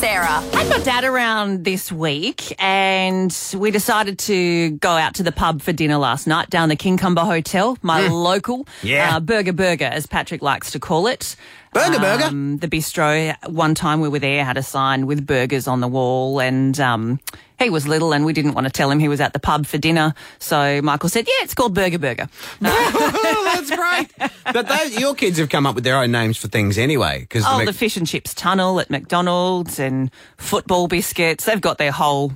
Sarah. I had my dad around this week and we decided to go out to the pub for dinner last night down the Kincumber Hotel, my local Yeah. uh, Burger Burger, as Patrick likes to call it. Burger Burger? Um, the bistro. One time we were there, had a sign with burgers on the wall, and um, he was little, and we didn't want to tell him he was at the pub for dinner. So Michael said, "Yeah, it's called Burger Burger." No. That's great. But those, your kids have come up with their own names for things anyway. Because Oh, the fish and chips tunnel at McDonald's and football biscuits. They've got their whole.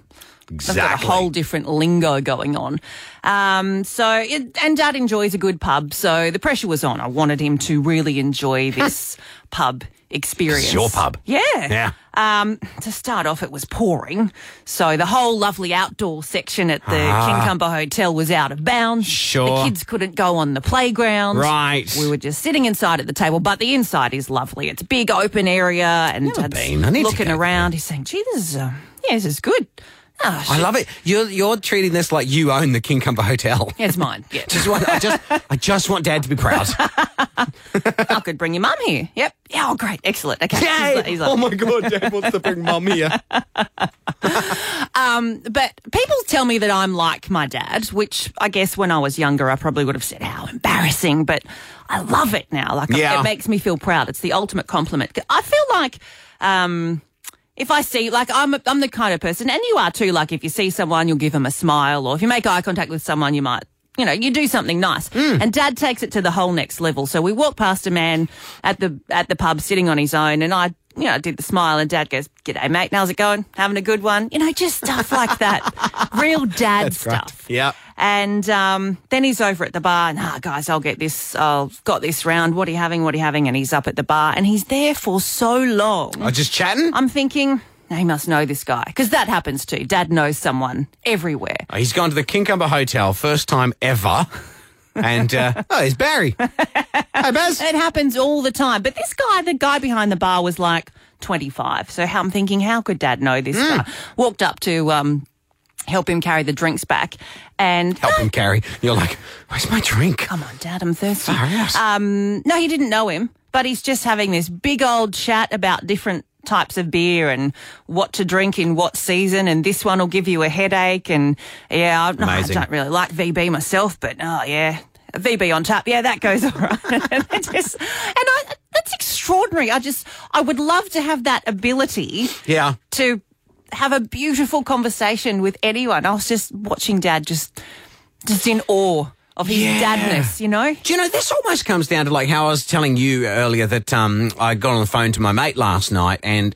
They've got Exactly. a whole different lingo going on. Um, so, it, and Dad enjoys a good pub, so the pressure was on. I wanted him to really enjoy this pub experience. your pub. Yeah. Yeah. Um, to start off, it was pouring, so the whole lovely outdoor section at the King Kincumber Hotel was out of bounds. Ah. Sure. The kids couldn't go on the playground. Right. We were just sitting inside at the table, but the inside is lovely. It's a big open area, and Never Dad's been. Looking around. He's saying, "Gee, this is uh, yeah, this is good." Oh, I love it. You're you're treating this like you own the King Kincumber Hotel. it's mine. Yeah, Just want, I just I just want Dad to be proud. I could bring your mum here. Yep. Yeah. Oh, great. Excellent. Okay. He's like- he's like- oh my God, Dad wants to bring Mum here. um, but people tell me that I'm like my dad, which I guess when I was younger, I probably would have said, how embarrassing, but I love it now. Like, Yeah. it makes me feel proud. It's the ultimate compliment. I feel like, um, if I see, like, I'm, I'm the kind of person, and you are too, like, if you see someone, you'll give them a smile, or if you make eye contact with someone, you might, you know, you do something nice. Mm. And dad takes it to the whole next level. So we walk past a man at the, at the pub sitting on his own, and I, you know, did the smile, and dad goes, G'day, mate, how's it going? Having a good one? You know, just stuff like that. Real dad That's stuff. Yeah. And um, then he's over at the bar, and ah, guys, I'll get this. I've got this round. What are you having? What are you having? And he's up at the bar, and he's there for so long. I just chatting. I'm thinking, he must know this guy because that happens too. Dad knows someone everywhere. He's gone to the Kincumber Hotel, first time ever. And uh, oh, it's Barry. Hey, Baz. It happens all the time. But this guy, the guy behind the bar, was like 25. So how, I'm thinking, how could Dad know this Hmm. guy? Walked up to um, help him carry the drinks back, and Help him carry. You're like, where's my drink? Come on, Dad, I'm thirsty. Um, no, he didn't know him, but he's just having this big old chat about different types of beer and what to drink in what season, and this one will give you a headache. And yeah, I, I don't really like VB myself, but oh yeah, VB on tap, yeah, that goes all right. and, just, and I, that's extraordinary. I just, I would love to have that ability Yeah. to have a beautiful conversation with anyone. I was just watching Dad just, just in awe of his Yeah. dadness, you know. Do you know, this almost comes down to like how I was telling you earlier that um, I got on the phone to my mate last night and.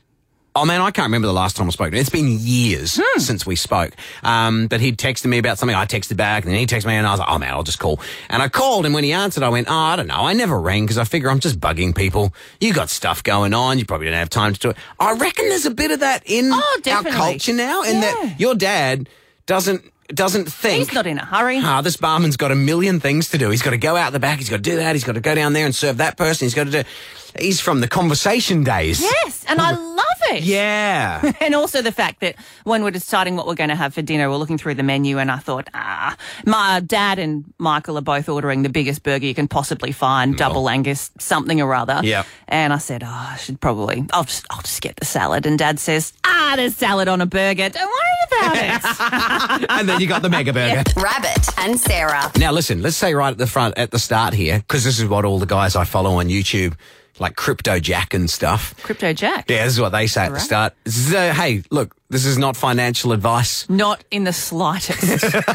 Oh man, I can't remember the last time I spoke to him. It's been years since we spoke. Um, but he'd texted me about something. I texted back, and then he texted me, and I was like, "Oh man, I'll just call." And I called, and when he answered, I went, "Oh, I don't know. I never rang because I figure I'm just bugging people. You got stuff going on. You probably don't have time to do it." I reckon there's a bit of that in Oh, our culture now, in Yeah. that your dad doesn't doesn't think He's not in a hurry. Ah, this barman's got a million things to do. He's got to go out the back. He's got to do that. He's got to go down there and serve that person. He's got to do. He's from the conversation days. Yes, and I love it. Yeah. And also the fact that when we're deciding what we're going to have for dinner, we're looking through the menu, and I thought, ah, my dad and Michael are both ordering the biggest burger you can possibly find, double Angus, something or other. Yeah. And I said, oh, I should probably, I'll just, I'll just get the salad. And Dad says, ah, there's salad on a burger. Don't worry about it. and then you got the mega burger. Rabbit and Sarah. Now listen, let's say right at the front, at the start here, because this is what all the guys I follow on YouTube, like Crypto Jack and stuff. Crypto Jack. Yeah, this is what they say at the Right. start. This is, uh, hey, look, this is not financial advice. Not in the slightest.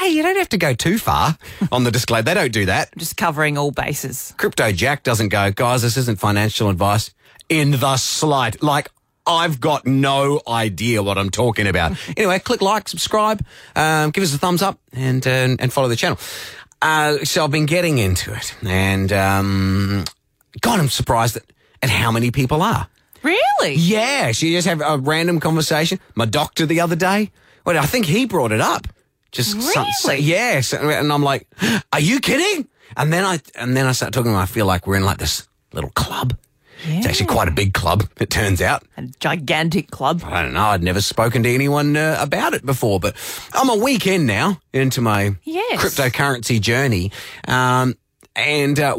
Hey, you don't have to go too far on the display. They don't do that. just covering all bases. Crypto Jack doesn't go, guys, this isn't financial advice in the slight. Like, I've got no idea what I'm talking about. anyway, click like, subscribe, um, give us a thumbs up, and uh, and follow the channel. Uh, so I've been getting into it, and um, God, I'm surprised at, at how many people are. Really? Yeah, she just have a random conversation. My doctor the other day, well, I think he brought it up. Just some, Really? yes, and I'm like, are you kidding? And then I and then I start talking. And I feel like we're in like this little club. It's actually quite a big club. It turns out. A gigantic club. I don't know. I'd never spoken to anyone uh, about it before, but I'm a weekend now into my Yes. cryptocurrency journey. Um, and uh,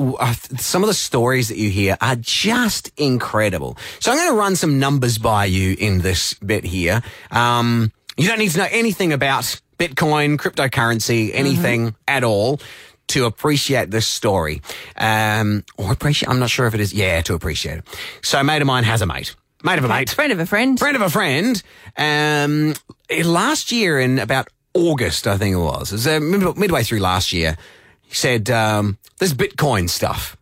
some of the stories that you hear are just incredible. So I'm going to run some numbers by you in this bit here. Um, you don't need to know anything about Bitcoin, cryptocurrency, anything at all to appreciate this story. Um, or appreciate, I'm not sure if it is. Yeah, to appreciate it. So mate of mine has a mate. Mate of a mate. Friend of a friend. Friend of a friend. Um, eh, last year in about August, I think it was, it was uh, midway through last year, he said, um, this Bitcoin stuff,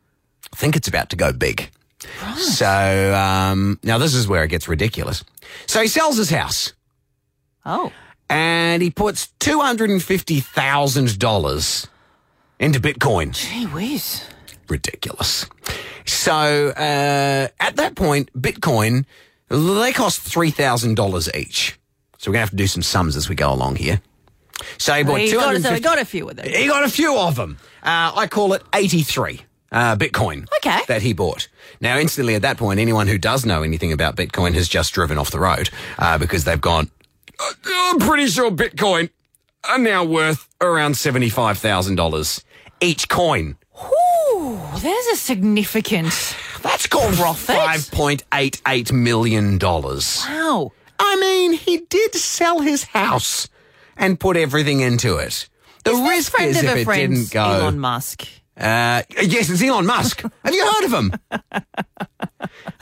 I think it's about to go big. Right. So, um, now this is where it gets ridiculous. So he sells his house. Oh. And he puts $250,000 into Bitcoin Gee whiz. ridiculous. So uh, at that point, Bitcoin they cost three thousand dollars each. So we're gonna have to do some sums as we go along here. So he bought He got, so he got a few of them. He got a few of them. Uh, I call it eighty-three. Uh, Bitcoin. Okay. That he bought. Now, instantly at that point, anyone who does know anything about Bitcoin has just driven off the road uh, because they've gone, "Uh, I'm pretty sure Bitcoin are now worth around $75,000 each coin. Ooh, there's a significant. That's called Profit? $5.88 million. Wow. I mean, he did sell his house and put everything into it. The Is risk friend is of if a it friend, didn't go. Elon Musk. Uh, yes, it's Elon Musk. Have you heard of him?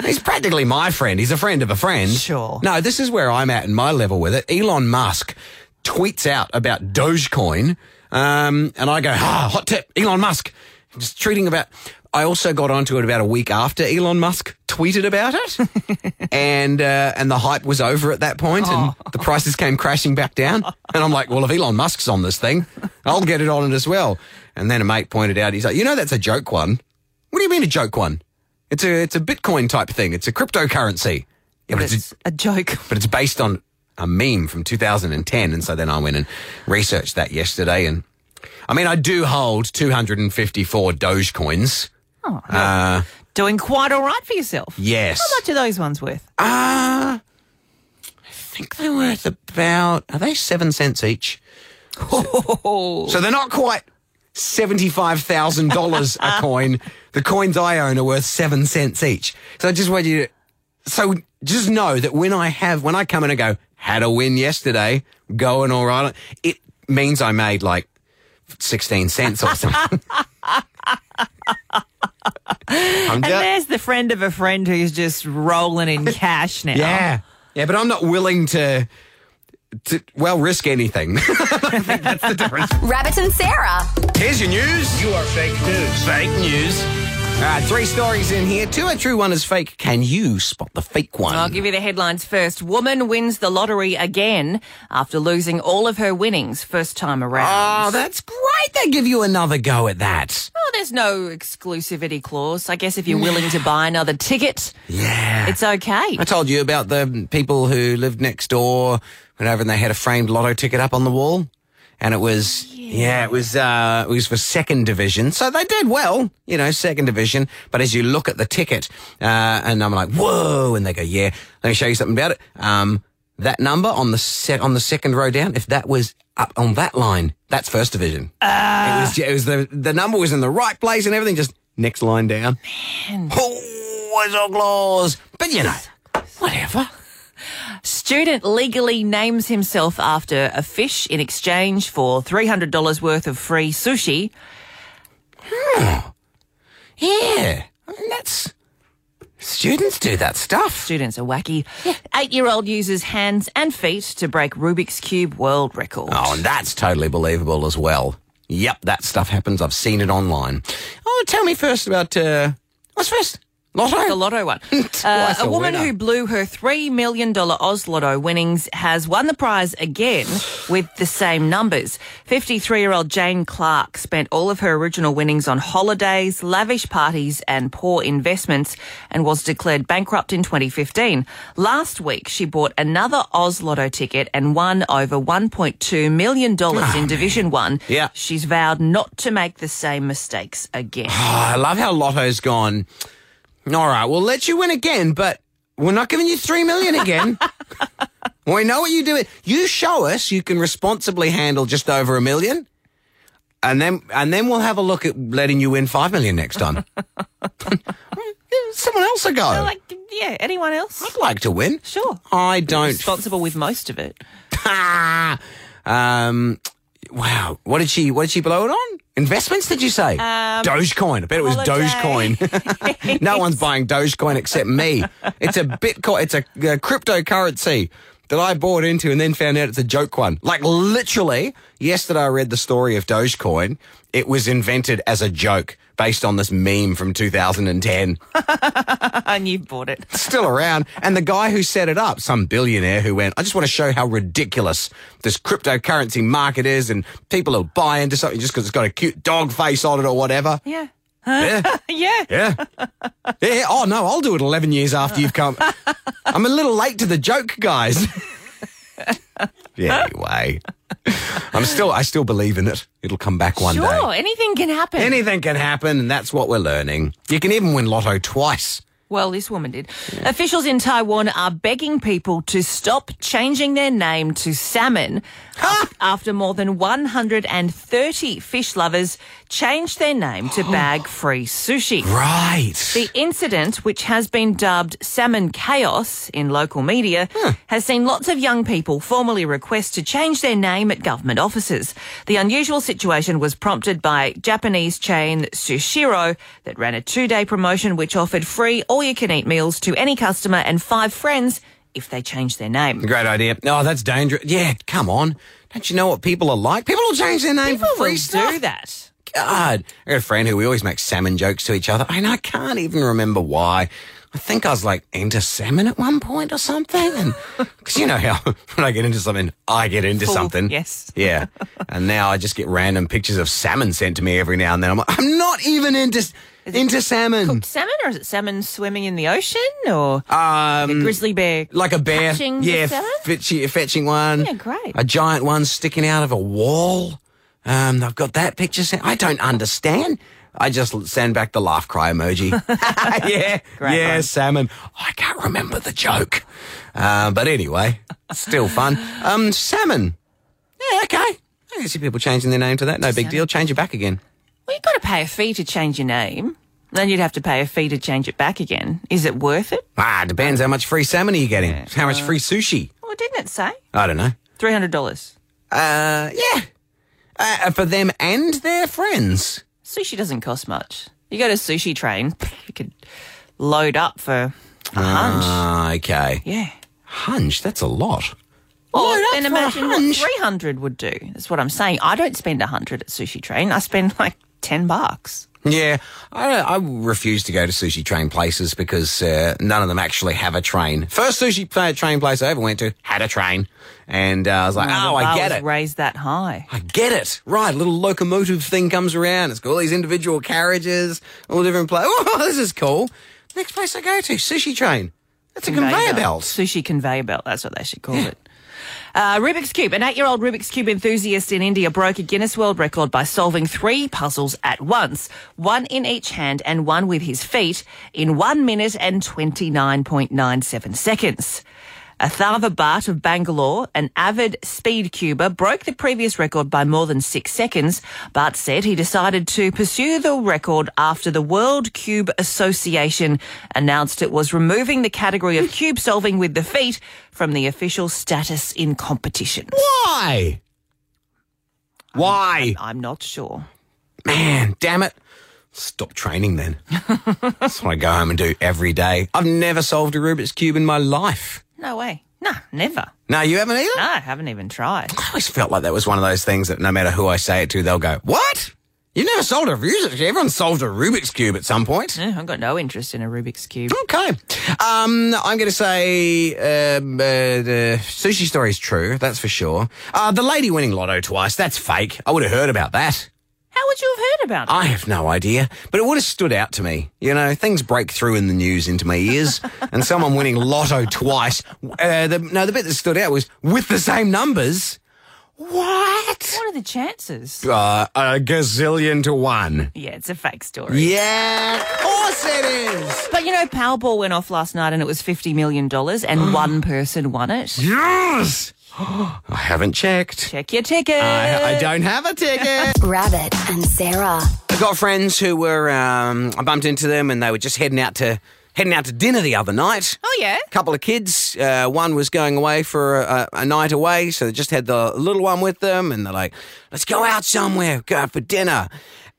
He's practically my friend. He's a friend of a friend. Sure. No, this is where I'm at in my level with it. Elon Musk tweets out about Dogecoin, um, and I go, ah, hot tip, Elon Musk. Just treating about. I also got onto it about a week after Elon Musk tweeted about it, and uh, and the hype was over at that point, and the prices came crashing back down. And I'm like, well, if Elon Musk's on this thing, I'll get it on it as well. And then a mate pointed out, he's like, you know, that's a joke one. What do you mean a joke one? It's a it's a Bitcoin type thing. It's a cryptocurrency. Yeah, but it's, It's a joke. but it's based on a meme from 2010. And so then I went and researched that yesterday. And I mean, I do hold 254 Dogecoins. Oh, Uh, Doing quite all right for yourself. yes. How much are those ones worth? Uh, I think they're worth about, are they seven cents each? Oh, So they're not quite $75,000 a coin. The coins I own are worth seven cents each. So I just want you to, so just know that when I have, when I come in and go, had a win yesterday, going all right, it means I made like 16 cents or something. And ju- there's the friend of a friend who's just rolling in cash now. yeah. Yeah, but I'm not willing to, to well, risk anything. I think that's the difference. Rabbit and Sarah. Here's your news. You are fake news. Fake news. All right, three stories in here. Two are true, one is fake. Can you spot the fake one? I'll give you the headlines first. Woman wins the lottery again after losing all of her winnings first time around. Oh, that's great. They give you another go at that. Oh, there's no exclusivity clause. I guess if you're willing to buy another ticket, Yeah. it's okay. I told you about the people who lived next door, went over and they had a framed lotto ticket up on the wall. And it was, yeah, it was, uh, it was for second division. So they did well, you know, second division. But as you look at the ticket, uh, and I'm like, whoa. And they go, yeah, let me show you something about it. Um, that number on the set, on the second row down, if that was up on that line, that's first division. Uh, it was, it was the, the number was in the right place and everything, just next line down. Man. Oh, it's all claws. But you know, whatever. Student legally names himself after a fish in exchange for $300 worth of free sushi. Yeah, I mean, that's students do that stuff. Students are wacky. Eight year old uses hands and feet to break Rubik's Cube world record. Oh, and that's totally believable as well. Yep, that stuff happens. I've seen it online. Oh, tell me first about uh, what's first? Lotto. The lotto one. Uh, a a woman winner. who blew her $3 million Oz Lotto winnings has won the prize again with the same numbers. 53 year old Jane Clark spent all of her original winnings on holidays, lavish parties, and poor investments and was declared bankrupt in 2015. Last week, she bought another Oz Lotto ticket and won over $1.2 million in Division 1. Yeah. She's vowed not to make the same mistakes again. Oh, I love how Lotto's gone. All right, we'll let you win again, but we're not giving you three million again. we know what you do. You show us you can responsibly handle just over a million. and then and then we'll have a look at letting you win five million next time. Someone else a go. Like, yeah, anyone else? I'd like to win. Sure. I don't. Responsible with most of it. um, wow. What did she? What did she blow it on? Investments? Did you say? Um, Dogecoin. I bet it was holiday. Dogecoin. no one's buying Dogecoin except me. It's a Bitcoin. It's a, uh cryptocurrency that I bought into and then found out it's a joke one. Like literally, yesterday I read the story of Dogecoin. It was invented as a joke based on this meme from 2010. and you bought it. still around. And the guy who set it up, some billionaire who went, I just want to show how ridiculous this cryptocurrency market is and people will buy into something just because it's got a cute dog face on it or whatever. Yeah. Yeah. Yeah. Yeah. Yeah. Oh, no, I'll do it 11 years after you've come. I'm a little late to the joke, guys. yeah, anyway. I'm still, I still believe in it. It'll come back one day. Sure, anything can happen. Anything can happen, and that's what we're learning. You can even win lotto twice. Well, this woman did. Officials in Taiwan are begging people to stop changing their name to salmon af- after more than 130 fish lovers changed their name to bag free sushi. Right. The incident, which has been dubbed salmon chaos in local media, has seen lots of young people formally request to change their name at government offices. The unusual situation was prompted by Japanese chain Sushiro that ran a two-day promotion which offered free all-you-can-eat meals to any customer and five friends if they change their name. Great idea. No, that's dangerous. Yeah, come on. Don't you know what people are like? People will change their name People for free will stuff. do that. God. I got a friend who we always make salmon jokes to each other, and I can't even remember why. I think I was like into salmon at one point or something. Because you know how when I get into something, I get into Full- something. yes. Yeah. And now I just get random pictures of salmon sent to me every now and then. I'm like, I'm not even into, into salmon. Cooked Salmon, or is it salmon swimming in the ocean, or Um, grizzly bear? like a bear. Yeah, salmon? fetching, fetching one. Yeah, great. A giant one sticking out of a wall. Um, I've got that picture. sent- I don't understand. I just send back the laugh cry emoji. yeah, Great yeah, one. salmon. I can't remember the joke, uh, but anyway, still fun. Um, salmon. Yeah, okay. I can see people changing their name to that. No big deal. Change it back again. Well, you've got to pay a fee to change your name. Then you'd have to pay a fee to change it back again. Is it worth it? Ah, it depends how much free salmon are you getting. How much free sushi? Well, didn't it say I don't know. three hundred dollars? Uh, yeah. Uh, for them and their friends. Sushi doesn't cost much. You go to Sushi Train, you could load up for a hunch. Ah, okay. Yeah. Hunch, that's a lot. Or Load up then for a imagine what hunch. three hundred would do. That's what I'm saying. I don't spend a hundred at Sushi Train. I spend like ten bucks. Yeah, I, I refuse to go to sushi train places because uh, none of them actually have a train. First sushi train place I ever went to had a train, and uh, I was like, The oh, I get it. Raised that high. I get it. Right, a little locomotive thing comes around. It's got all these individual carriages, all different places. Oh, this is cool. Next place I go to, sushi train. That's a conveyor belt. Sushi conveyor belt. That's what they should call it. Uh, Rubik's Cube. An eight year old Rubik's Cube enthusiast in India broke a Guinness World Record by solving three puzzles at once, one in each hand and one with his feet, in one minute and 29.97 seconds. Atharva Bhatt of Bangalore, an avid speed cuber, broke the previous record by more than six seconds. Bhatt said he decided to pursue the record after the World Cube Association announced it was removing the category of cube solving with the feet from the official status in competition. Why? Why? I'm not sure. Man, damn it. Stop training then. That's what I go home and do every day. I've never solved a Rubik's Cube in my life. No way. No, never. No, you haven't either? No, I haven't even tried. I always felt like that was one of those things that no matter who I say it to, they'll go, What? You've never solved a Rubik's Cube? Everyone's solved a Rubik's Cube at some point. Eh, I've got no interest in a Rubik's Cube. Okay. Um, I'm going to say um, uh, the sushi story is true. That's for sure. Uh, the lady winning lotto twice, that's fake. I would have heard about that. How would you have heard about it? I have no idea, but it would have stood out to me. You know, things break through in the news into my ears, and someone winning lotto twice. Uh, the, no, the bit that stood out was with the same numbers. What? What are the chances? Uh, a gazillion to one. Yeah, it's a fake story. Yeah, of course it is. But you know, Powerball went off last night and it was $50 million and one and one person won it. Yes. I haven't checked. Check your ticket. I, I don't have a ticket. Rabbit and Sarah. I've got friends who were, um, I bumped into them and they were just heading out to heading out to dinner the other night. oh, yeah. couple of kids. Uh, one was going away for a, a night away, so they just had the little one with them, and they're like, "Let's go out somewhere, go out for dinner."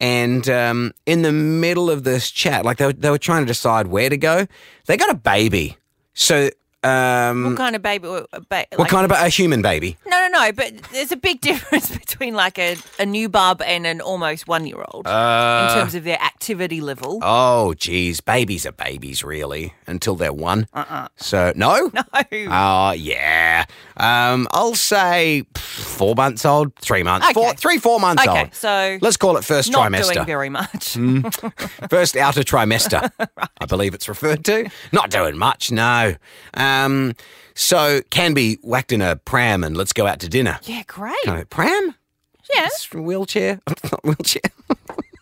And um, in the middle of this chat, like they were, they were trying to decide where to go, they got a baby. So, um, What kind of baby? uh, ba- what like- kind of a, a human baby? No, no, no. But there's a big difference between like a, a new bub and an almost one year old in terms of their activity level. Oh, geez, babies are babies, really, until they're one. Uh-uh. So, no? No. Oh, yeah. Um, I'll say four months old, three months, Okay. four, three, four months Okay, old. so Let's call it first not trimester. doing very much. First outer trimester, I believe it's referred to. Not doing much, no. Um, so can be whacked in a pram and let's go out to dinner. Yeah, great. Kind of pram? Yeah. It's wheelchair? Not wheelchair.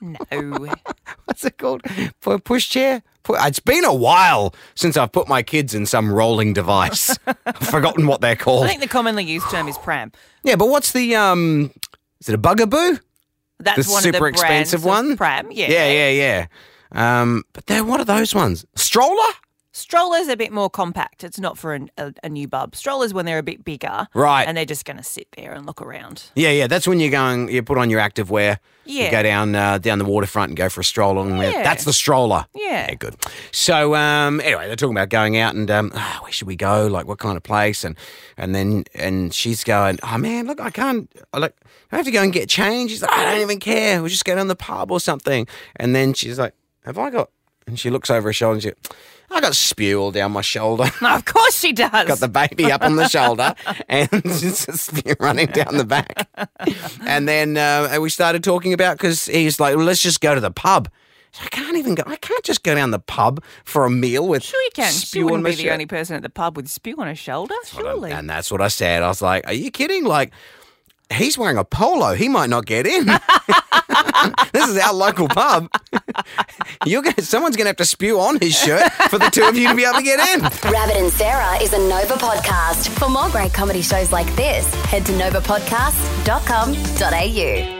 No. What's it called? Pu- Push chair? It's been a while since I've put my kids in some rolling device. I've forgotten what they're called. I think the commonly used term is pram. Yeah, but what's the um? Is it a bugaboo? That's The one super of the expensive one? Pram, yeah. Yeah, yeah, yeah. Um, but they're what are those ones? Stroller? Stroller's a bit more compact. It's not for an, a, a new bub. Strollers when they're a bit bigger, Right. And they're just going to sit there and look around. Yeah, yeah. That's when you're going. You put on your active wear. You go down uh, down the waterfront and go for a stroll along there. Yeah. That's the stroller. Yeah. Yeah good. So um, anyway, they're talking about going out and um, "Ah, where should we go? Like what kind of place? And and then and she's going, oh man, look, I can't. I Like I have to go and get change. She's like, I don't even care. We'll just go down the pub or something. And then she's like, have I got? And she looks over her shoulder and she, I got spew all down my shoulder. of course she does. got the baby up on the shoulder and spear running down the back. And then uh, we started talking about because he's like, well, let's just go to the pub. So I can't even go. I can't just go down the pub for a meal with Sure you can. She spew on wouldn't my be the only person at the pub with spew on her shoulder, surely. And that's what I said. I was like, are you kidding? Like, he's wearing a polo. He might not get in. this is our local pub. You're gonna, someone's going to have to spew on his shirt for the two of you to be able to get in. Rabbit and Sarah is a Nova podcast. For more great comedy shows like this, head to novapodcast.com.au.